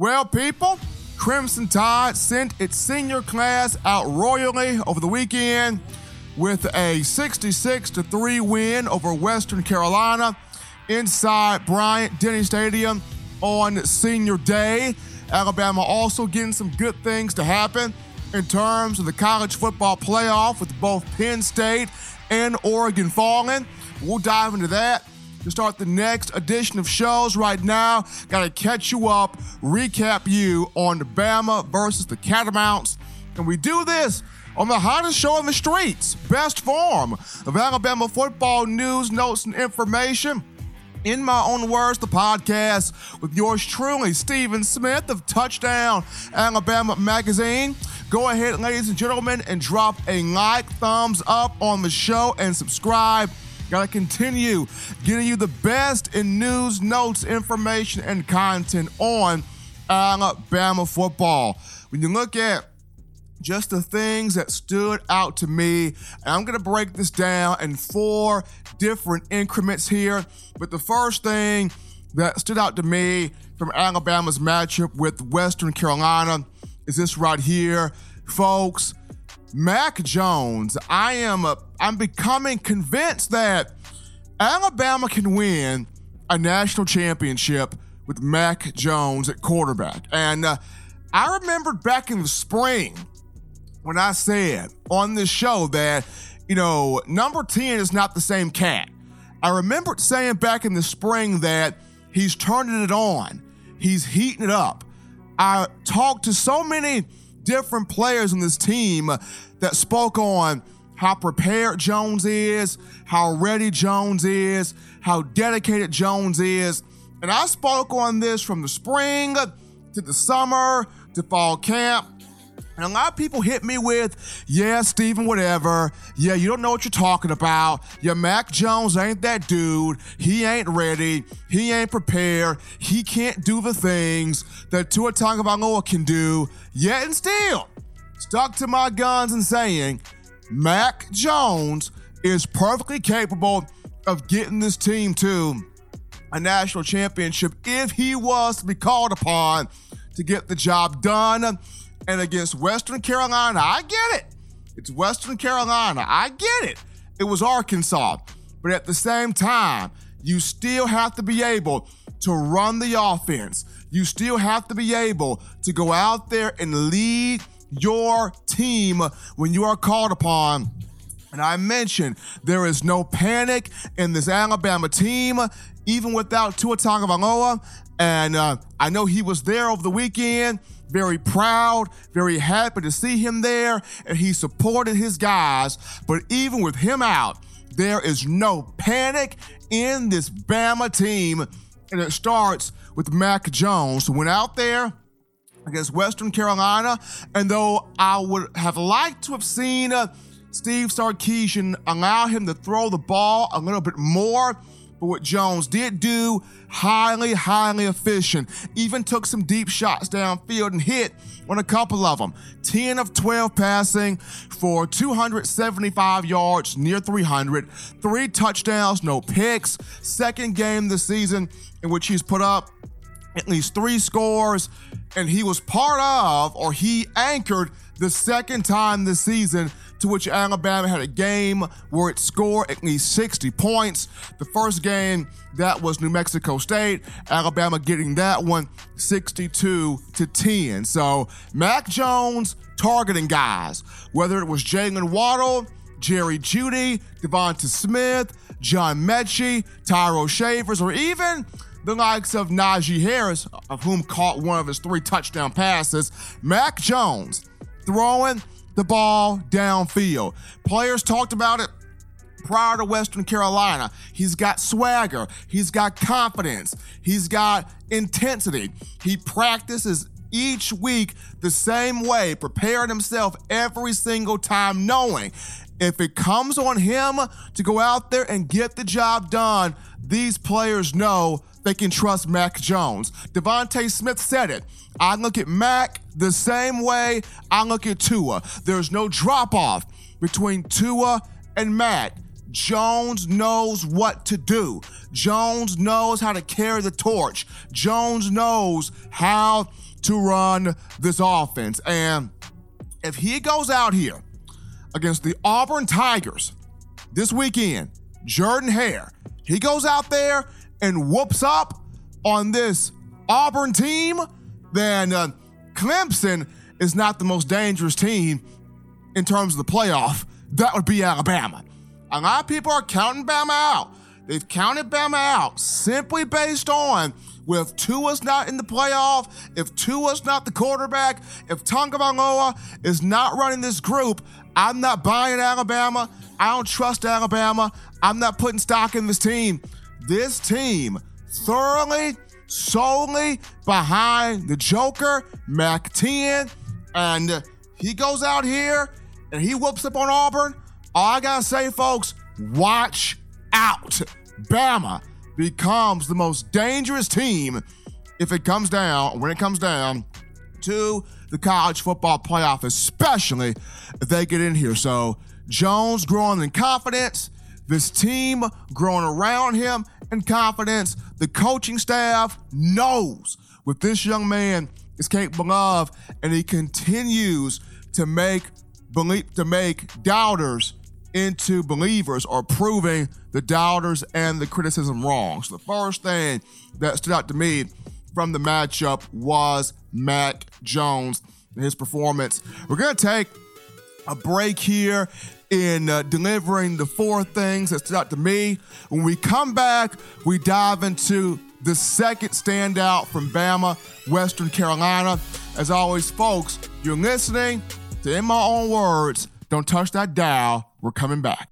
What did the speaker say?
Well, people, Crimson Tide sent its senior class out royally over the weekend with a 66 3 win over Western Carolina inside Bryant Denny Stadium on senior day. Alabama also getting some good things to happen in terms of the college football playoff with both Penn State and Oregon falling. We'll dive into that to start the next edition of shows right now. Got to catch you up, recap you on the Bama versus the Catamounts. And we do this on the hottest show in the streets, best form of Alabama football news, notes, and information. In my own words, the podcast with yours truly, Stephen Smith of Touchdown Alabama Magazine. Go ahead, ladies and gentlemen, and drop a like, thumbs up on the show, and subscribe. Gotta continue getting you the best in news, notes, information, and content on Alabama football. When you look at just the things that stood out to me. And I'm going to break this down in four different increments here. But the first thing that stood out to me from Alabama's matchup with Western Carolina is this right here, folks. Mac Jones, I am a, I'm becoming convinced that Alabama can win a national championship with Mac Jones at quarterback. And uh, I remembered back in the spring when I said on this show that, you know, number 10 is not the same cat. I remembered saying back in the spring that he's turning it on, he's heating it up. I talked to so many different players on this team that spoke on how prepared Jones is, how ready Jones is, how dedicated Jones is. And I spoke on this from the spring to the summer to fall camp and a lot of people hit me with, yeah, Stephen, whatever. Yeah, you don't know what you're talking about. Yeah, Mac Jones ain't that dude. He ain't ready. He ain't prepared. He can't do the things that Tua Tagovailoa can do. Yet and still, stuck to my guns and saying, Mac Jones is perfectly capable of getting this team to a national championship if he was to be called upon to get the job done and against Western Carolina. I get it. It's Western Carolina. I get it. It was Arkansas. But at the same time, you still have to be able to run the offense. You still have to be able to go out there and lead your team when you are called upon. And I mentioned there is no panic in this Alabama team, even without Tua Tagovailoa. And uh, I know he was there over the weekend very proud, very happy to see him there, and he supported his guys. But even with him out, there is no panic in this Bama team, and it starts with Mac Jones, who went out there against Western Carolina, and though I would have liked to have seen uh, Steve Sarkisian allow him to throw the ball a little bit more, but what Jones did do, highly, highly efficient. Even took some deep shots downfield and hit on a couple of them. 10 of 12 passing for 275 yards, near 300. Three touchdowns, no picks. Second game this season in which he's put up at least three scores, and he was part of, or he anchored the second time this season to which Alabama had a game where it scored at least 60 points. The first game, that was New Mexico State. Alabama getting that one 62 to 10. So Mac Jones targeting guys, whether it was Jaylen Waddle, Jerry Jeudy, Devonta Smith, John Metchie, Tyro Shavers, or even the likes of Najee Harris, of whom caught one of his three touchdown passes. Mac Jones throwing the ball downfield. Players talked about it prior to Western Carolina. He's got swagger, he's got confidence, he's got intensity. He practices each week the same way, preparing himself every single time, knowing if it comes on him to go out there and get the job done, these players know they can trust Mac Jones. DeVonta Smith said it. I look at Mac the same way I look at Tua. There's no drop off between Tua and Mac. Jones knows what to do. Jones knows how to carry the torch. Jones knows how to run this offense. And if he goes out here against the Auburn Tigers this weekend, Jordan Hare, he goes out there and whoops up on this Auburn team, then uh, Clemson is not the most dangerous team in terms of the playoff. That would be Alabama. A lot of people are counting Bama out. They've counted Bama out simply based on if Tua's not in the playoff, if Tua's not the quarterback, if Tonga Tagovailoa is not running this group, I'm not buying Alabama. I don't trust Alabama. I'm not putting stock in this team. This team thoroughly, solely behind the Joker, Mac 10, and he goes out here and he whoops up on Auburn. All I gotta say, folks, watch out. Bama becomes the most dangerous team if it comes down, when it comes down to the college football playoff, especially if they get in here. So Jones growing in confidence, this team growing around him in confidence. The coaching staff knows what this young man is capable of, and he continues to make believe to make doubters into believers or proving the doubters and the criticism wrong. So the first thing that stood out to me from the matchup was Mac Jones and his performance. We're going to take a break here in uh, delivering the four things that stood out to me. When we come back, we dive into the second standout from Bama, Western Carolina. As always, folks, you're listening to In My Own Words. Don't touch that dial. We're coming back.